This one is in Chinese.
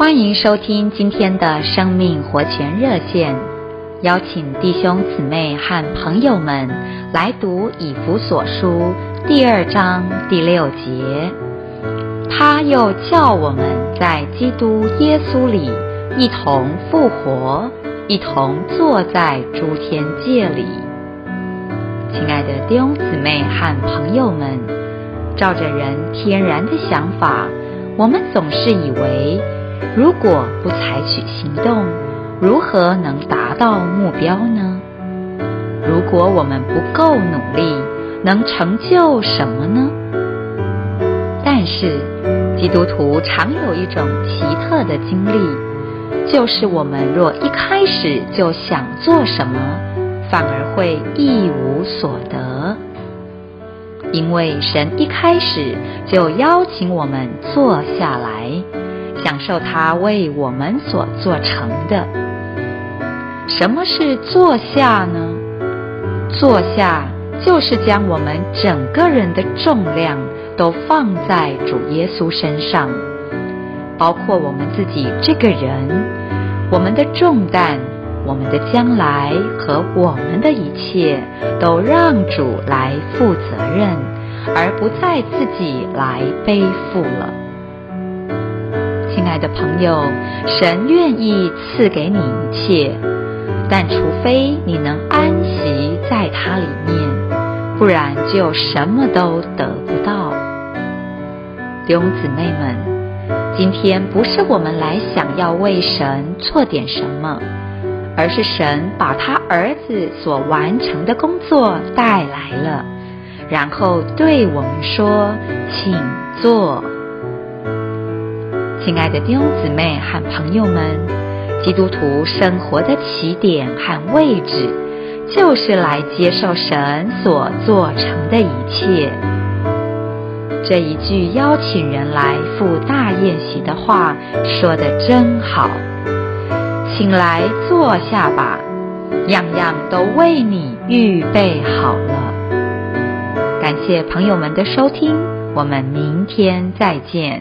欢迎收听今天的生命活泉热线，邀请弟兄姊妹和朋友们来读以弗所书第二章第六节。他又叫我们在基督耶稣里一同复活，一同坐在诸天界里。亲爱的弟兄姊妹和朋友们，照着人天然的想法，我们总是以为，如果不采取行动，如何能达到目标呢？如果我们不够努力，能成就什么呢？但是，基督徒常有一种奇特的经历，就是我们若一开始就想做什么，反而会一无所得，因为神一开始就邀请我们坐下来，享受他为我们所做成的。什么是坐下呢？坐下就是将我们整个人的重量都放在主耶稣身上，包括我们自己这个人，我们的重担。我们的将来和我们的一切都让主来负责任，而不再自己来背负了。亲爱的朋友，神愿意赐给你一切，但除非你能安息在他里面，不然就什么都得不到。弟兄姊妹们，今天不是我们来想要为神做点什么。而是神把他儿子所完成的工作带来了，然后对我们说：“请坐。”亲爱的弟兄姊妹和朋友们，基督徒生活的起点和位置，就是来接受神所做成的一切。这一句邀请人来赴大宴席的话，说得真好。请来坐下吧，样样都为你预备好了。感谢朋友们的收听，我们明天再见。